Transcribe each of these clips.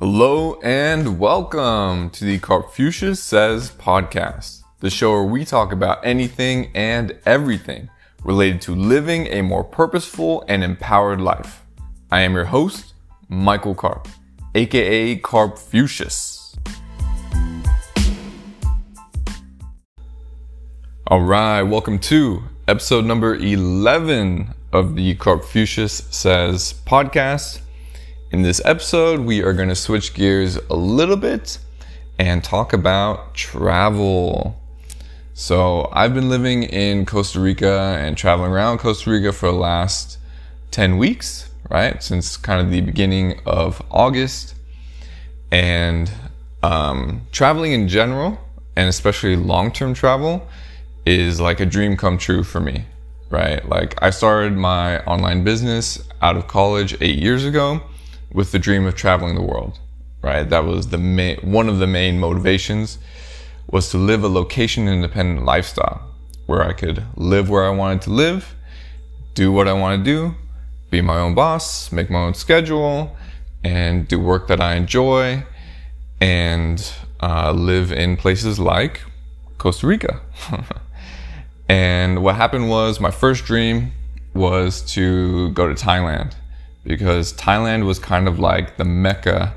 Hello and welcome to the Karpfucius Says podcast, the show where we talk about anything and everything related to living a more purposeful and empowered life. I am your host, Michael Karp, aka Karpfucius. All right, welcome to episode number 11 of the Karpfucius Says podcast. In this episode, we are going to switch gears a little bit and talk about travel. So, I've been living in Costa Rica and traveling around Costa Rica for the last 10 weeks, right? Since kind of the beginning of August. And um, traveling in general, and especially long term travel, is like a dream come true for me, right? Like, I started my online business out of college eight years ago with the dream of traveling the world, right? That was the main, one of the main motivations was to live a location independent lifestyle where I could live where I wanted to live, do what I want to do, be my own boss, make my own schedule, and do work that I enjoy, and uh, live in places like Costa Rica. and what happened was my first dream was to go to Thailand because Thailand was kind of like the mecca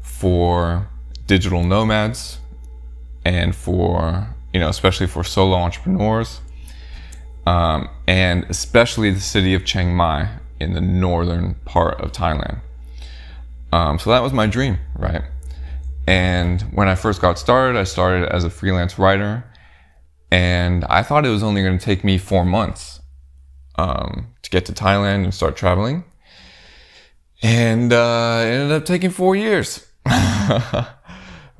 for digital nomads and for, you know, especially for solo entrepreneurs. Um, and especially the city of Chiang Mai in the northern part of Thailand. Um, so that was my dream, right? And when I first got started, I started as a freelance writer, and I thought it was only going to take me four months um, to get to Thailand and start traveling and uh, it ended up taking four years.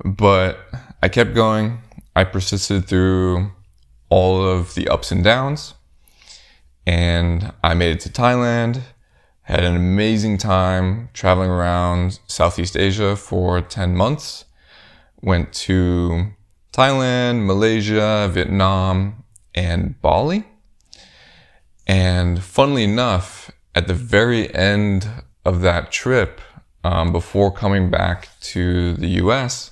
but I kept going. I persisted through all of the ups and downs, and I made it to Thailand. Had an amazing time traveling around Southeast Asia for 10 months. Went to Thailand, Malaysia, Vietnam, and Bali. And funnily enough, at the very end of that trip, um, before coming back to the US,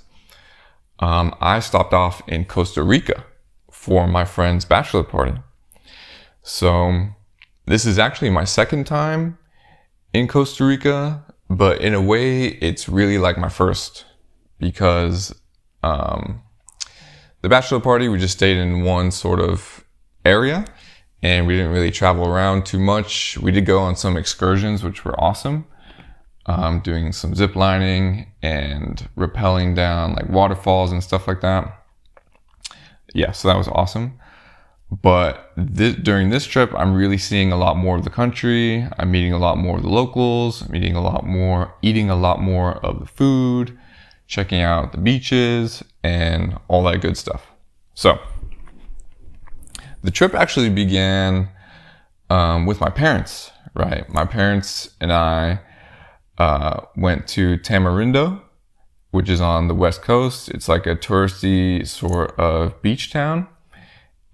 um, I stopped off in Costa Rica for my friend's bachelor party. So this is actually my second time in Costa Rica, but in a way, it's really like my first because um, the bachelor party, we just stayed in one sort of area and we didn't really travel around too much. We did go on some excursions, which were awesome. Um, doing some zip lining and rappelling down like waterfalls and stuff like that. Yeah, so that was awesome. But this, during this trip, I'm really seeing a lot more of the country. I'm meeting a lot more of the locals, I'm meeting a lot more, eating a lot more of the food, checking out the beaches, and all that good stuff. So, the trip actually began um, with my parents, right? My parents and I uh, went to Tamarindo, which is on the west coast. It's like a touristy sort of beach town.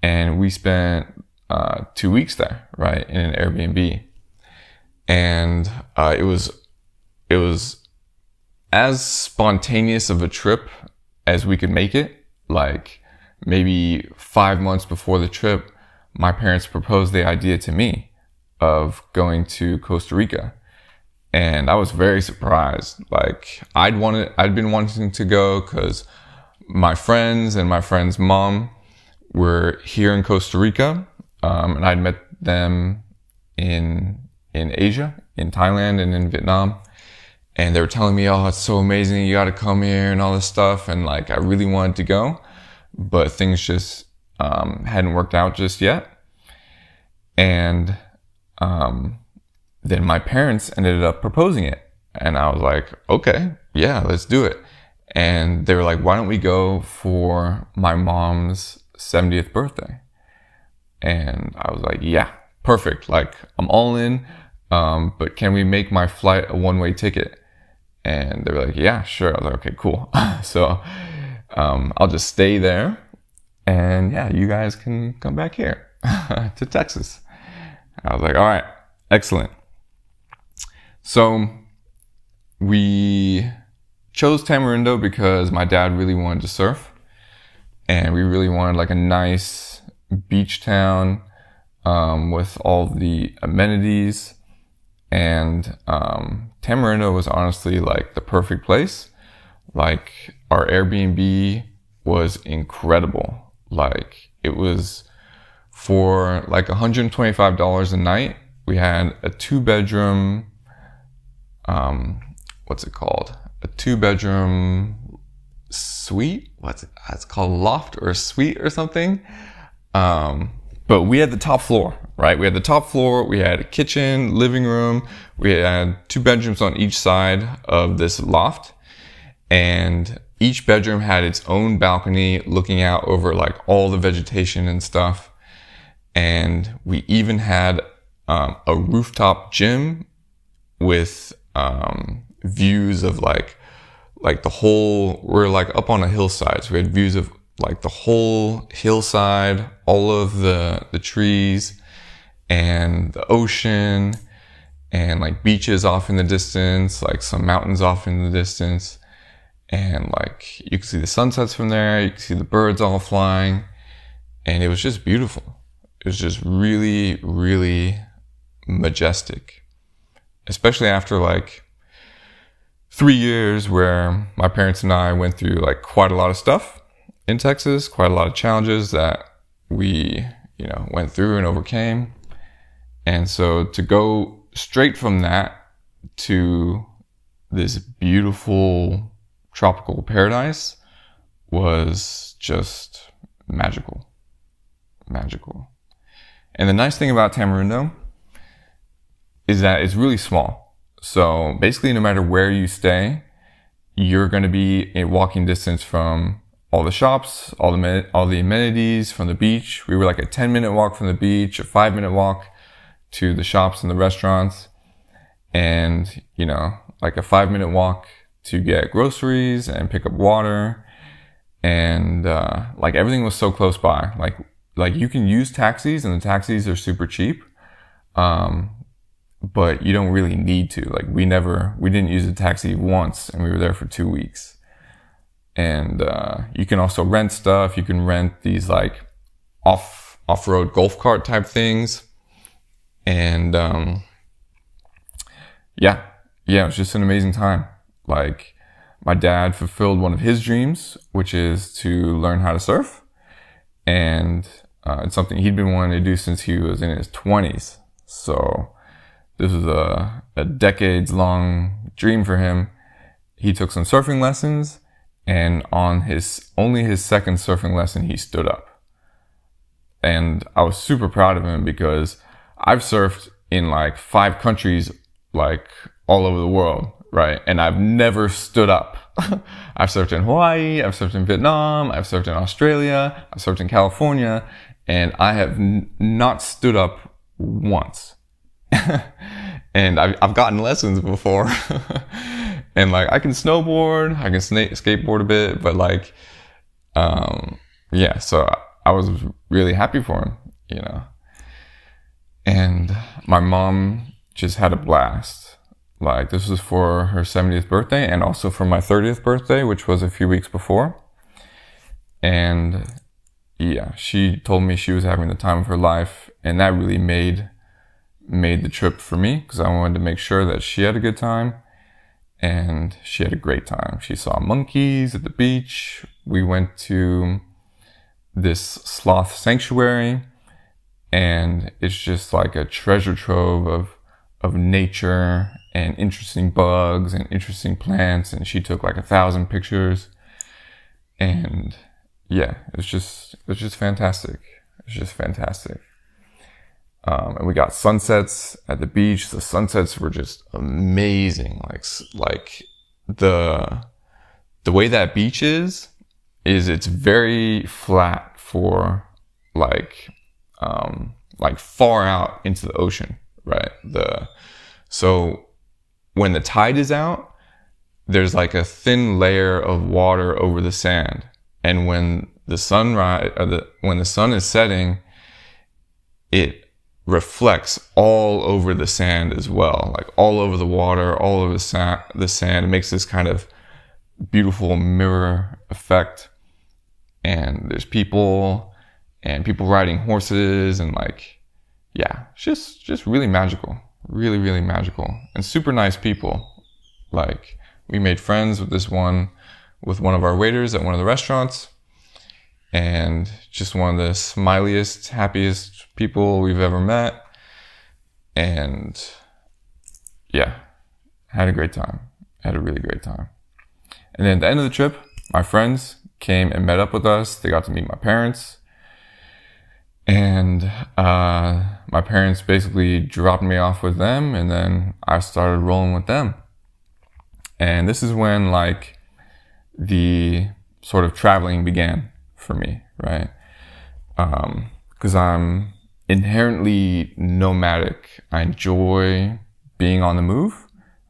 And we spent uh, two weeks there, right, in an Airbnb. And uh, it was it was as spontaneous of a trip as we could make it. Like maybe five months before the trip, my parents proposed the idea to me of going to Costa Rica. And I was very surprised. Like I'd wanted, I'd been wanting to go because my friends and my friend's mom were here in Costa Rica. Um, and I'd met them in, in Asia, in Thailand and in Vietnam. And they were telling me, Oh, it's so amazing. You got to come here and all this stuff. And like, I really wanted to go but things just um, hadn't worked out just yet. And um, then my parents ended up proposing it. And I was like, okay, yeah, let's do it. And they were like, why don't we go for my mom's 70th birthday? And I was like, yeah, perfect. Like, I'm all in. Um, but can we make my flight a one way ticket? And they were like, yeah, sure. I was like, okay, cool. so um, I'll just stay there. And yeah, you guys can come back here to Texas. I was like, all right, excellent. So we chose Tamarindo because my dad really wanted to surf and we really wanted like a nice beach town um, with all the amenities. And um, Tamarindo was honestly like the perfect place. Like our Airbnb was incredible. Like it was for like $125 a night. We had a two bedroom, um, what's it called? A two bedroom suite. What's it? It's called loft or suite or something. Um, but we had the top floor, right? We had the top floor. We had a kitchen, living room. We had two bedrooms on each side of this loft. And each bedroom had its own balcony looking out over like all the vegetation and stuff. And we even had um, a rooftop gym with um, views of like like the whole we're like up on a hillside so we had views of like the whole hillside all of the the trees and the ocean and like beaches off in the distance like some mountains off in the distance and like you could see the sunsets from there you could see the birds all flying and it was just beautiful it was just really really majestic especially after like three years where my parents and I went through like quite a lot of stuff in Texas, quite a lot of challenges that we, you know, went through and overcame. And so to go straight from that to this beautiful tropical paradise was just magical. Magical. And the nice thing about Tamarindo is that it's really small. So basically, no matter where you stay, you're going to be a walking distance from all the shops, all the all the amenities from the beach. We were like a 10 minute walk from the beach, a five minute walk to the shops and the restaurants, and you know, like a five minute walk to get groceries and pick up water, and uh, like everything was so close by. Like like you can use taxis, and the taxis are super cheap. Um, but you don't really need to. Like we never, we didn't use a taxi once and we were there for two weeks. And, uh, you can also rent stuff. You can rent these like off, off-road golf cart type things. And, um, yeah, yeah, it was just an amazing time. Like my dad fulfilled one of his dreams, which is to learn how to surf. And, uh, it's something he'd been wanting to do since he was in his twenties. So, this was a, a decades long dream for him. He took some surfing lessons and on his, only his second surfing lesson, he stood up. And I was super proud of him because I've surfed in like five countries, like all over the world, right? And I've never stood up. I've surfed in Hawaii, I've surfed in Vietnam, I've surfed in Australia, I've surfed in California, and I have n- not stood up once. and I've, I've gotten lessons before. and like I can snowboard, I can sna- skateboard a bit, but like, um, yeah, so I was really happy for him, you know. And my mom just had a blast. Like this was for her 70th birthday and also for my 30th birthday, which was a few weeks before. And yeah, she told me she was having the time of her life and that really made made the trip for me because I wanted to make sure that she had a good time and she had a great time. She saw monkeys at the beach. We went to this sloth sanctuary and it's just like a treasure trove of of nature and interesting bugs and interesting plants and she took like a thousand pictures and yeah, it was just it was just fantastic. It was just fantastic. Um, and we got sunsets at the beach. The sunsets were just amazing. Like, like the, the way that beach is, is it's very flat for like, um, like far out into the ocean, right? The, so when the tide is out, there's like a thin layer of water over the sand. And when the sunrise, or the, when the sun is setting, it reflects all over the sand as well, like all over the water, all over the, sa- the sand. It makes this kind of beautiful mirror effect. And there's people and people riding horses and like, yeah, it's just, just really magical. Really, really magical and super nice people. Like we made friends with this one, with one of our waiters at one of the restaurants and just one of the smiliest, happiest people we've ever met. And yeah, had a great time. Had a really great time. And then at the end of the trip, my friends came and met up with us. They got to meet my parents. And uh, my parents basically dropped me off with them, and then I started rolling with them. And this is when, like, the sort of traveling began for me, right? Because um, I'm inherently nomadic. I enjoy being on the move.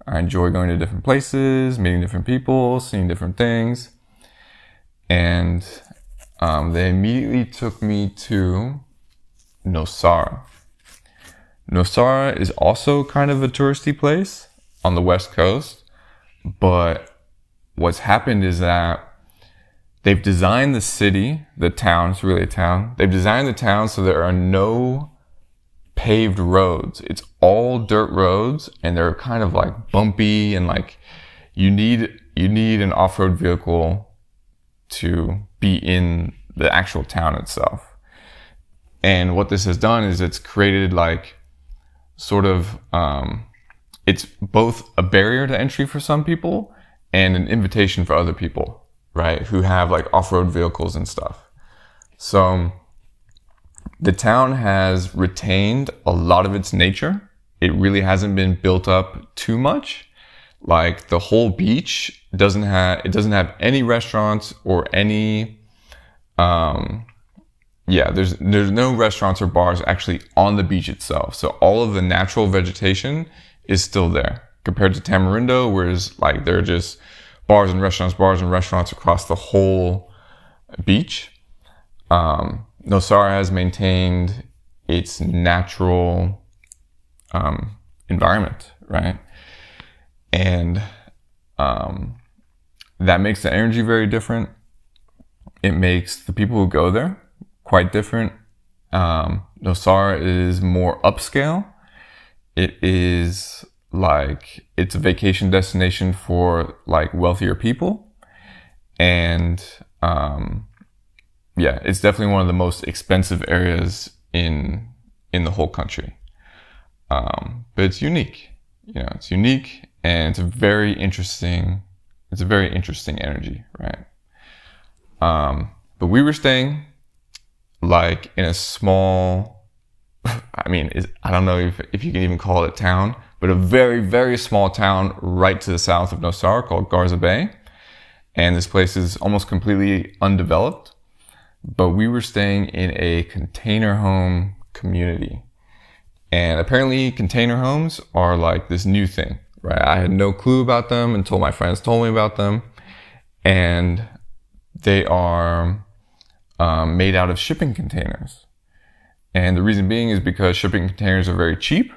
I enjoy going to different places, meeting different people, seeing different things. And um, they immediately took me to Nosara. Nosara is also kind of a touristy place on the west coast, but what's happened is that they've designed the city, the town, it's really a town. They've designed the town so there are no paved roads. It's all dirt roads and they're kind of like bumpy and like you need you need an off-road vehicle to be in the actual town itself. And what this has done is it's created like sort of um, it's both a barrier to entry for some people and an invitation for other people, right? Who have like off-road vehicles and stuff. So the town has retained a lot of its nature. It really hasn't been built up too much. Like the whole beach doesn't have, it doesn't have any restaurants or any, um, yeah, there's, there's no restaurants or bars actually on the beach itself. So all of the natural vegetation is still there compared to Tamarindo, whereas like there are just bars and restaurants, bars and restaurants across the whole beach. Um, Nosara has maintained its natural um, environment, right? And um, that makes the energy very different. It makes the people who go there quite different. Um, Nosara is more upscale. It is like it's a vacation destination for like wealthier people, and um, yeah, it's definitely one of the most expensive areas in in the whole country. Um, but it's unique. You know, it's unique and it's a very interesting. It's a very interesting energy, right? Um, but we were staying like in a small. I mean, I don't know if if you can even call it a town, but a very very small town right to the south of Nosara called Garza Bay, and this place is almost completely undeveloped but we were staying in a container home community. And apparently container homes are like this new thing, right? I had no clue about them until my friends told me about them. And they are um, made out of shipping containers. And the reason being is because shipping containers are very cheap.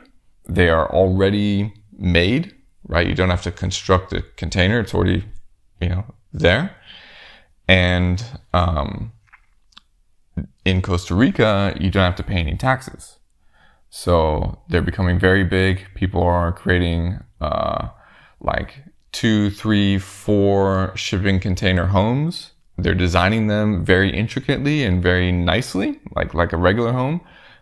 They are already made, right? You don't have to construct a container. It's already, you know, there. And, um, in Costa Rica, you don't have to pay any taxes. So they're becoming very big. People are creating uh, like two, three, four shipping container homes. They're designing them very intricately and very nicely, like like a regular home,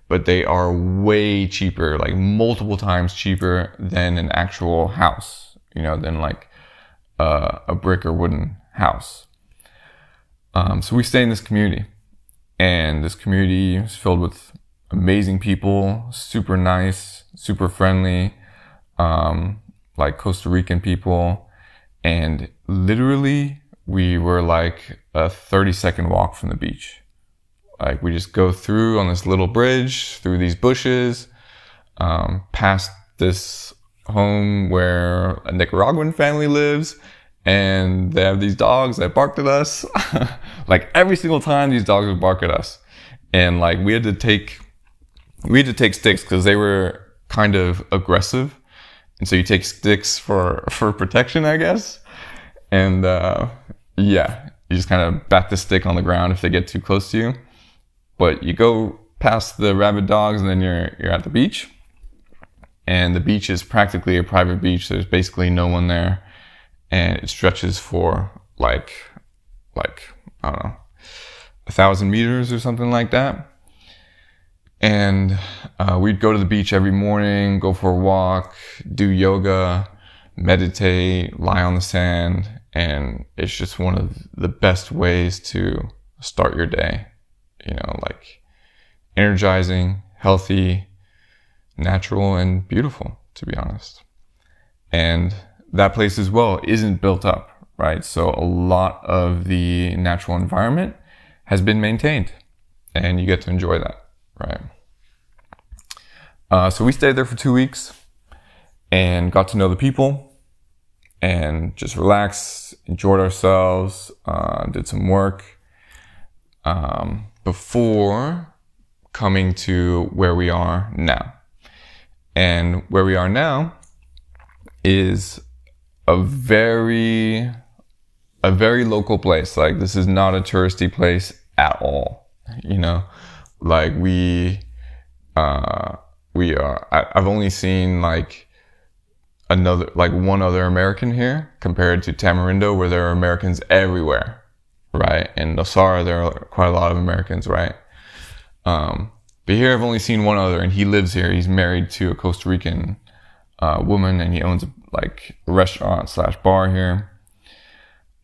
but they are way cheaper, like multiple times cheaper than an actual house. You know, than like uh, a brick or wooden house. Um, so we stay in this community and this community is filled with amazing people, super nice, super friendly, um, like Costa Rican people. And literally, we were like a 30 second walk from the beach. Like, we just go through on this little bridge, through these bushes, um, past this home where a Nicaraguan family lives and they have these dogs that barked at us. like every single time these dogs would bark at us. And like we had to take we had to take sticks because they were kind of aggressive. And so you take sticks for for protection, I guess. and uh, yeah, you just kind of bat the stick on the ground if they get too close to you. But you go past the rabid dogs, and then you're you're at the beach. And the beach is practically a private beach. There's basically no one there, and it stretches for like like I don't know a thousand meters or something like that. And uh, we'd go to the beach every morning, go for a walk, do yoga, meditate, lie on the sand, and it's just one of the best ways to start your day. You know, like energizing, healthy, natural, and beautiful, to be honest. And that place as well isn't built up, right? So a lot of the natural environment has been maintained and you get to enjoy that, right? Uh, so we stayed there for two weeks and got to know the people and just relaxed, enjoyed ourselves, uh, did some work um, before coming to where we are now. And where we are now is a very a very local place. Like this is not a touristy place at all. You know, like we uh we are I, I've only seen like another like one other American here compared to Tamarindo where there are Americans everywhere. Right? In Nosara there are quite a lot of Americans, right? Um, but here I've only seen one other, and he lives here. He's married to a Costa Rican uh, woman, and he owns like a restaurant slash bar here.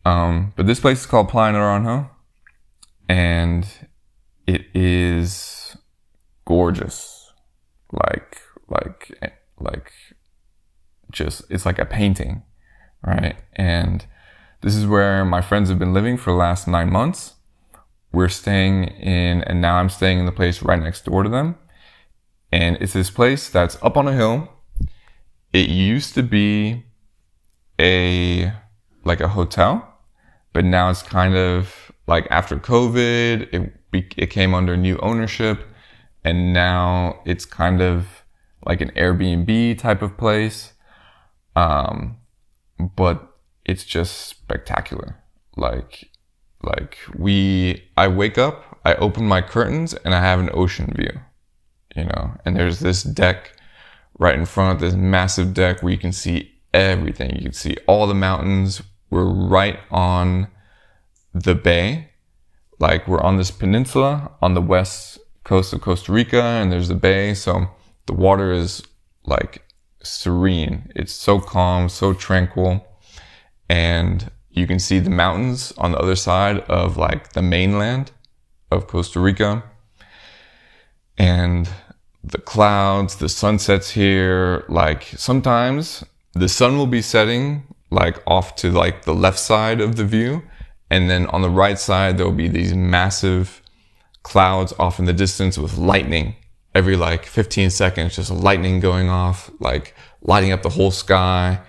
Um, but this place is called Playa Naranjo, and it is gorgeous, like like like just it's like a painting, right? And this is where my friends have been living for the last nine months we're staying in, and now I'm staying in the place right next door to them. And it's this place that's up on a hill. It used to be a, like a hotel, but now it's kind of like after COVID, it, it came under new ownership. And now it's kind of like an Airbnb type of place. Um, but it's just spectacular. Like like we, I wake up, I open my curtains and I have an ocean view, you know, and there's this deck right in front of this massive deck where you can see everything. You can see all the mountains. We're right on the bay. Like we're on this peninsula on the west coast of Costa Rica and there's the bay. So the water is like serene. It's so calm, so tranquil. And you can see the mountains on the other side of like the mainland of Costa Rica. And the clouds, the sunsets here, like sometimes the sun will be setting like off to like the left side of the view. And then on the right side, there will be these massive clouds off in the distance with lightning every like 15 seconds, just lightning going off, like lighting up the whole sky.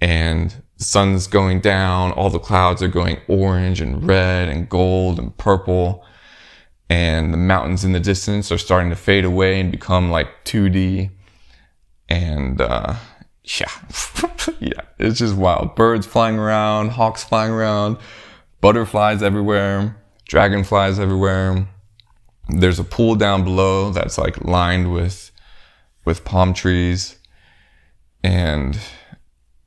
And the sun's going down, all the clouds are going orange and red and gold and purple. And the mountains in the distance are starting to fade away and become like 2D. And, uh, yeah, yeah, it's just wild. Birds flying around, hawks flying around, butterflies everywhere, dragonflies everywhere. There's a pool down below that's like lined with, with palm trees. And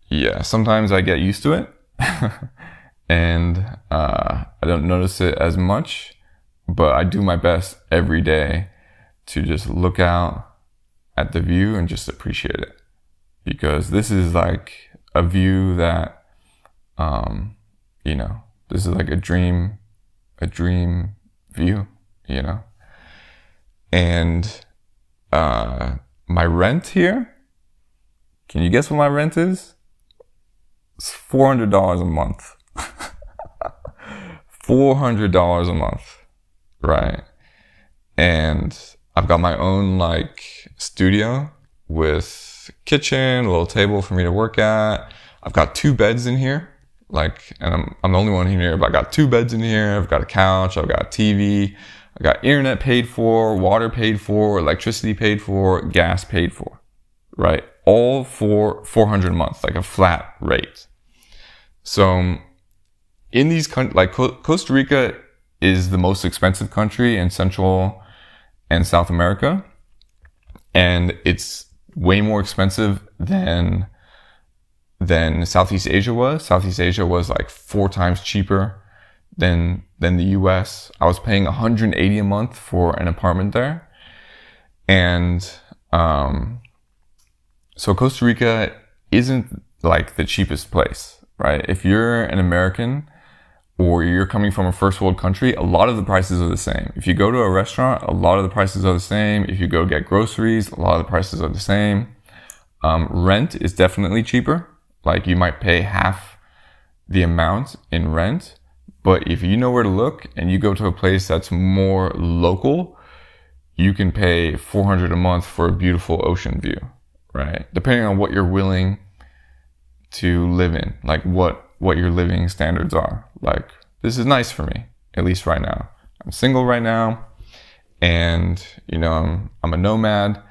yeah, sometimes I get used to it. And uh, I don't notice it as much, but I do my best every day to just look out at the view and just appreciate it. Because this is like a view that, um, you know, this is like a dream, a dream view, you know, and, uh, my rent here, can you guess what my rent is? It's $400 a month. $400 a month. Right. And I've got my own like studio with kitchen, a little table for me to work at. I've got two beds in here. Like, and I'm, I'm the only one here, but I got two beds in here. I've got a couch. I've got a TV. I got internet paid for, water paid for, electricity paid for, gas paid for, right? All for 400 a month, like a flat rate. So um, in these countries, like Costa Rica is the most expensive country in Central and South America. And it's way more expensive than, than Southeast Asia was. Southeast Asia was like four times cheaper than, than the US. I was paying 180 a month for an apartment there. And, um, so Costa Rica isn't like the cheapest place, right? If you're an American or you're coming from a first world country, a lot of the prices are the same. If you go to a restaurant, a lot of the prices are the same. If you go get groceries, a lot of the prices are the same. Um, rent is definitely cheaper. Like you might pay half the amount in rent. But if you know where to look and you go to a place that's more local, you can pay 400 a month for a beautiful ocean view, right? Depending on what you're willing to live in, like what, what your living standards are. Like, this is nice for me, at least right now. I'm single right now and, you know, I'm, I'm a nomad.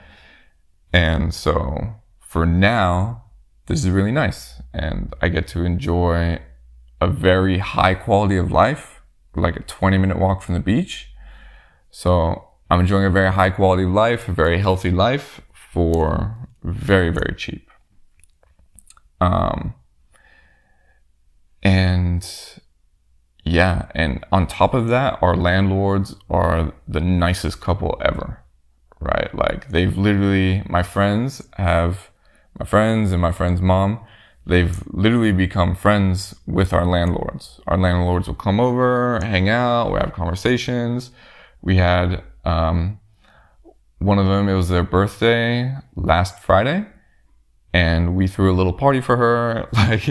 And so for now, this is really nice and I get to enjoy a very high quality of life, like a 20 minute walk from the beach. So I'm enjoying a very high quality of life, a very healthy life for very, very cheap. Um, and yeah, and on top of that, our landlords are the nicest couple ever, right? Like they've literally, my friends have, my friends and my friend's mom, they've literally become friends with our landlords. Our landlords will come over, hang out, we have conversations. We had, um, one of them, it was their birthday last Friday and we threw a little party for her. Like,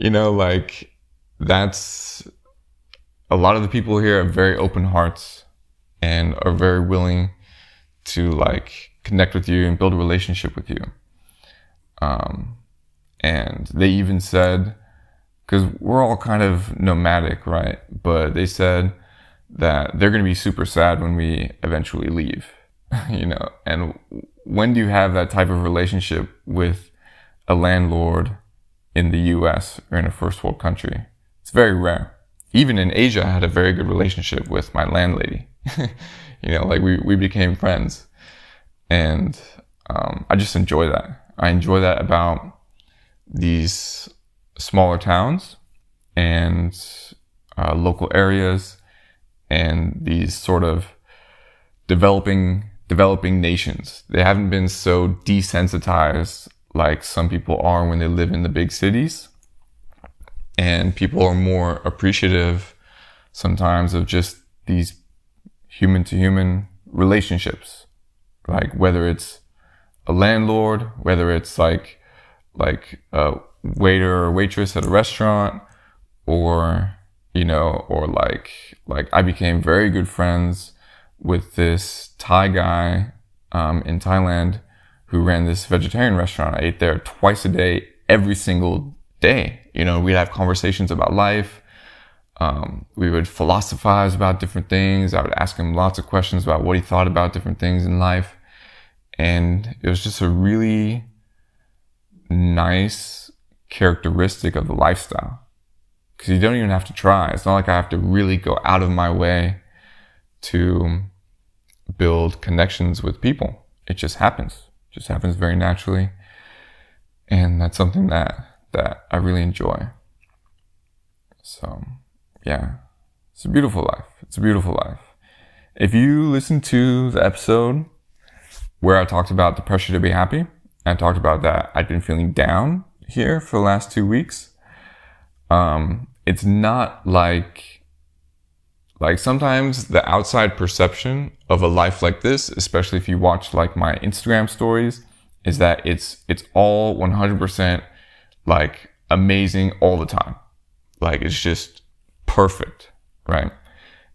you know, like that's a lot of the people here have very open hearts and are very willing to like connect with you and build a relationship with you. Um, and they even said, because we're all kind of nomadic, right? But they said that they're going to be super sad when we eventually leave, you know, and when do you have that type of relationship with a landlord in the US or in a first world country? It's very rare. Even in Asia, I had a very good relationship with my landlady. you know, like we, we became friends. And um, I just enjoy that. I enjoy that about these smaller towns and uh, local areas and these sort of developing developing nations. They haven't been so desensitized like some people are when they live in the big cities. And people are more appreciative sometimes of just these human to human relationships. Like whether it's a landlord, whether it's like, like a waiter or waitress at a restaurant or, you know, or like, like I became very good friends with this Thai guy um, in Thailand who ran this vegetarian restaurant. I ate there twice a day, every single day. You know, we'd have conversations about life. Um, we would philosophize about different things. I would ask him lots of questions about what he thought about different things in life. And it was just a really nice characteristic of the lifestyle. Cause you don't even have to try. It's not like I have to really go out of my way to build connections with people. It just happens. It just happens very naturally. And that's something that, that I really enjoy. So yeah, it's a beautiful life. It's a beautiful life. If you listen to the episode where I talked about the pressure to be happy, I talked about that I've been feeling down here for the last two weeks. Um, it's not like like sometimes the outside perception of a life like this, especially if you watch like my Instagram stories, is that it's, it's all 100% like amazing all the time. Like it's just perfect, right?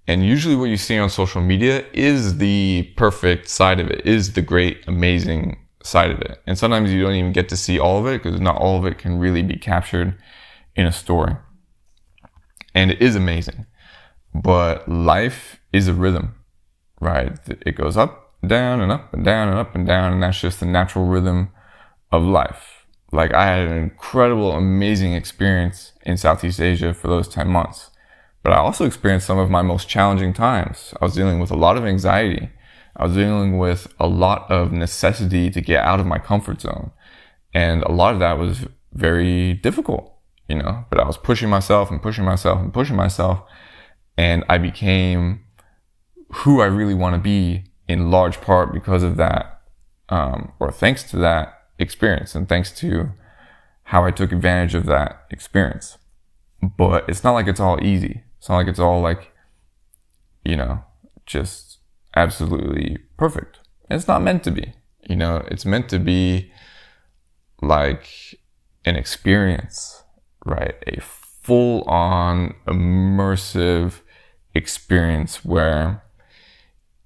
And usually what you see on social media is the perfect side of it, is the great, amazing side of it. And sometimes you don't even get to see all of it because not all of it can really be captured in a story. And it is amazing. But life is a rhythm, right? It goes up, down, and up, and down, and up, and down. And that's just the natural rhythm of life. like I had an incredible, amazing experience in Southeast Asia for those 10 months. But I also experienced some of my most challenging times. I was dealing with a lot of anxiety. I was dealing with a lot of necessity to get out of my comfort zone. And a lot of that was very difficult, you know, but I was pushing myself and pushing myself and pushing myself. And I became who I really want to be in large part because of that, um, or thanks to that experience and thanks to how I took advantage of that experience. But it's not like it's all easy. It's not like it's all like, you know, just absolutely perfect. It's not meant to be. You know, it's meant to be like an experience, right? A full on immersive experience where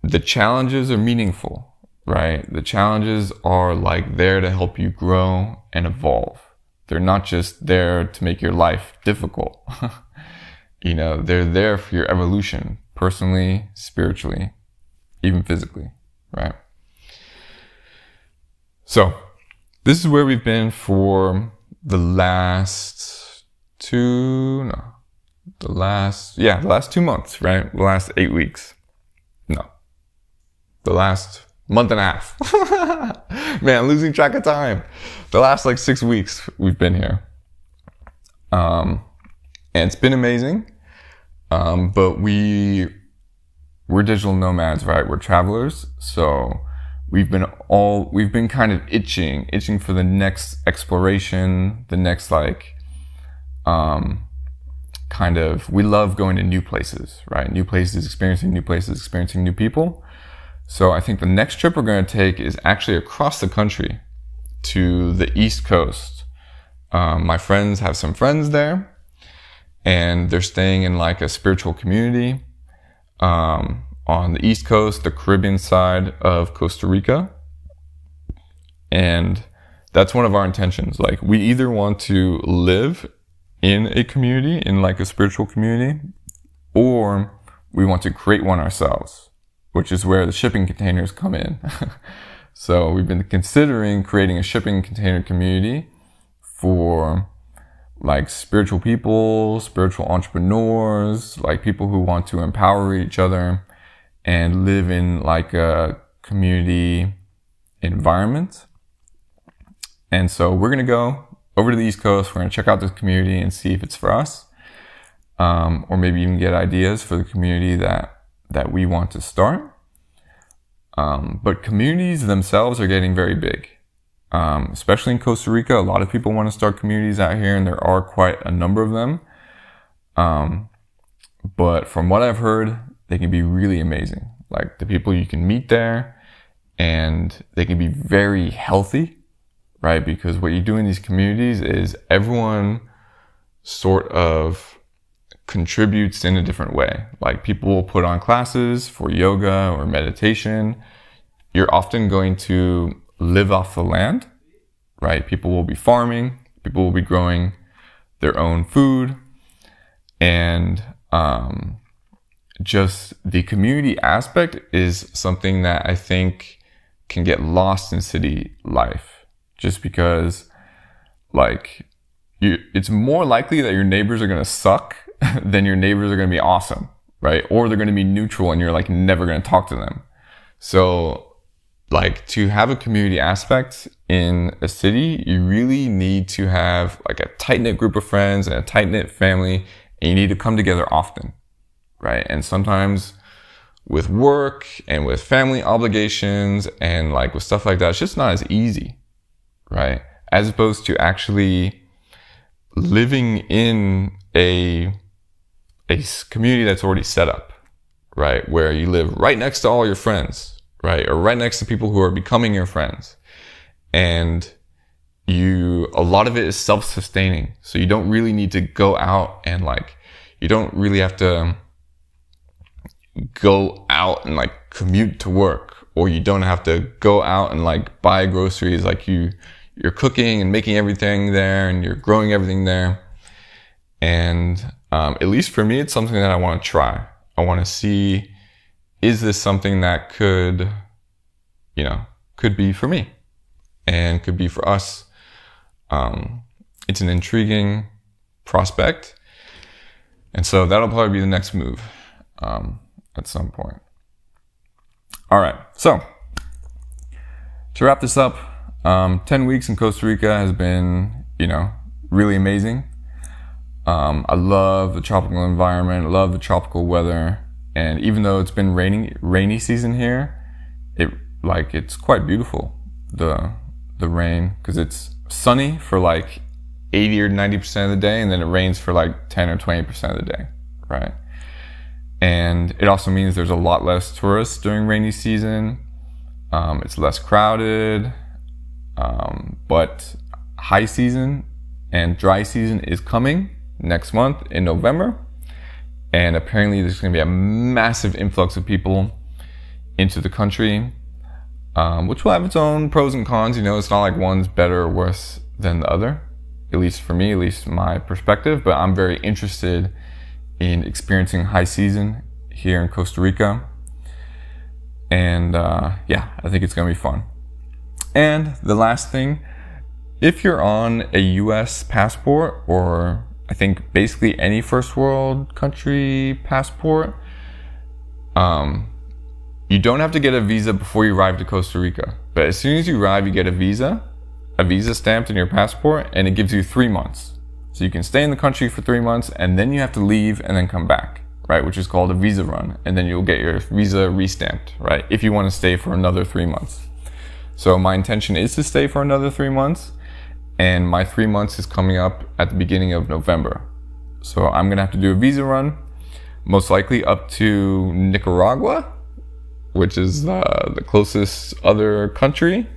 the challenges are meaningful, right? The challenges are like there to help you grow and evolve. They're not just there to make your life difficult. you know, they're there for your evolution, personally, spiritually, even physically, right? So, this is where we've been for the last two, no, the last, yeah, the last two months, right? The last eight weeks. No, the last month and a half. Man, losing track of time. The last like six weeks we've been here. Um, and it's been amazing. Um, but we, we're digital nomads, right? We're travelers. So we've been all we've been kind of itching itching for the next exploration the next like um kind of we love going to new places right new places experiencing new places experiencing new people so i think the next trip we're going to take is actually across the country to the east coast um, my friends have some friends there and they're staying in like a spiritual community um, on the East Coast, the Caribbean side of Costa Rica. And that's one of our intentions. Like, we either want to live in a community, in like a spiritual community, or we want to create one ourselves, which is where the shipping containers come in. so we've been considering creating a shipping container community for like spiritual people, spiritual entrepreneurs, like people who want to empower each other and live in like a community environment. And so we're going to go over to the East Coast. We're going to check out this community and see if it's for us. Um, or maybe even get ideas for the community that, that we want to start. Um, but communities themselves are getting very big. Um, especially in Costa Rica, a lot of people want to start communities out here, and there are quite a number of them. Um, but from what I've heard, they can be really amazing. Like the people you can meet there and they can be very healthy, right? Because what you do in these communities is everyone sort of contributes in a different way. Like people will put on classes for yoga or meditation. You're often going to live off the land, right? People will be farming. People will be growing their own food. And, um, just the community aspect is something that I think can get lost in city life just because like you, it's more likely that your neighbors are going to suck than your neighbors are going to be awesome, right? Or they're going to be neutral and you're like never going to talk to them. So like to have a community aspect in a city, you really need to have like a tight knit group of friends and a tight knit family and you need to come together often right? And sometimes with work and with family obligations and like with stuff like that, it's just not as easy, right? As opposed to actually living in a, a community that's already set up, right? Where you live right next to all your friends, right? Or right next to people who are becoming your friends. And you, a lot of it is self-sustaining. So you don't really need to go out and like, you don't really have to, go out and like commute to work or you don't have to go out and like buy groceries like you you're cooking and making everything there and you're growing everything there and um, at least for me it's something that i want to try i want to see is this something that could you know could be for me and could be for us Um, it's an intriguing prospect. And so that'll probably be the next move um, at some point. All right. So to wrap this up, um, 10 weeks in Costa Rica has been, you know, really amazing. Um, I love the tropical environment. I love the tropical weather. And even though it's been rainy, rainy season here, it like it's quite beautiful. The the rain because it's sunny for like 80 or 90 percent of the day, and then it rains for like 10 or 20 percent of the day, right? And it also means there's a lot less tourists during rainy season. Um, it's less crowded, um, but high season and dry season is coming next month in November. And apparently, there's going to be a massive influx of people into the country, um, which will have its own pros and cons. You know, it's not like one's better or worse than the other, at least for me, at least my perspective. But I'm very interested in experiencing high season here in Costa Rica. And uh, yeah, I think it's going to be fun. And the last thing, if you're on a US passport or I think basically any first world country passport, um, you don't have to get a visa before you arrive to Costa Rica. But as soon as you arrive, you get a visa, a visa stamped in your passport, and it gives you three months. So you can stay in the country for three months, and then you have to leave and then come back, right? Which is called a visa run. And then you'll get your visa restamped, right? If you want to stay for another three months. So my intention is to stay for another three months and my three months is coming up at the beginning of November. So I'm gonna have to do a visa run, most likely up to Nicaragua, which is uh, the closest other country.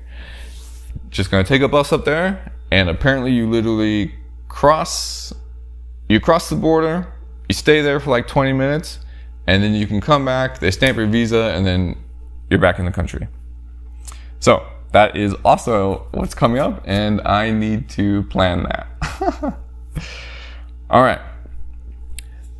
Just gonna take a bus up there, and apparently you literally cross, you cross the border, you stay there for like 20 minutes, and then you can come back. They stamp your visa, and then you're back in the country. So that is also what's coming up, and I need to plan that. All right.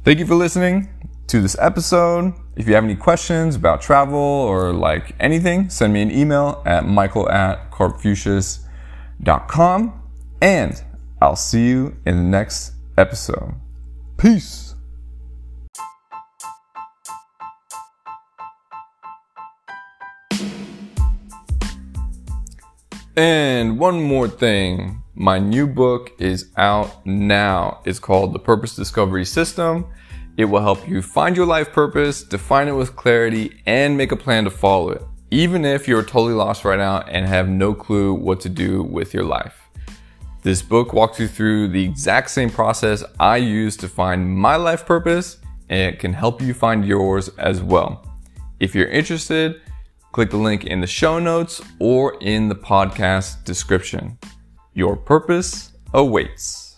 Thank you for listening to this episode. If you have any questions about travel or like anything, send me an email at michael at karpfucius.com, and I'll see you in the next episode. Peace. And one more thing. My new book is out now. It's called The Purpose Discovery System. It will help you find your life purpose, define it with clarity, and make a plan to follow it. Even if you're totally lost right now and have no clue what to do with your life. This book walks you through the exact same process I use to find my life purpose, and it can help you find yours as well. If you're interested, Click the link in the show notes or in the podcast description. Your purpose awaits.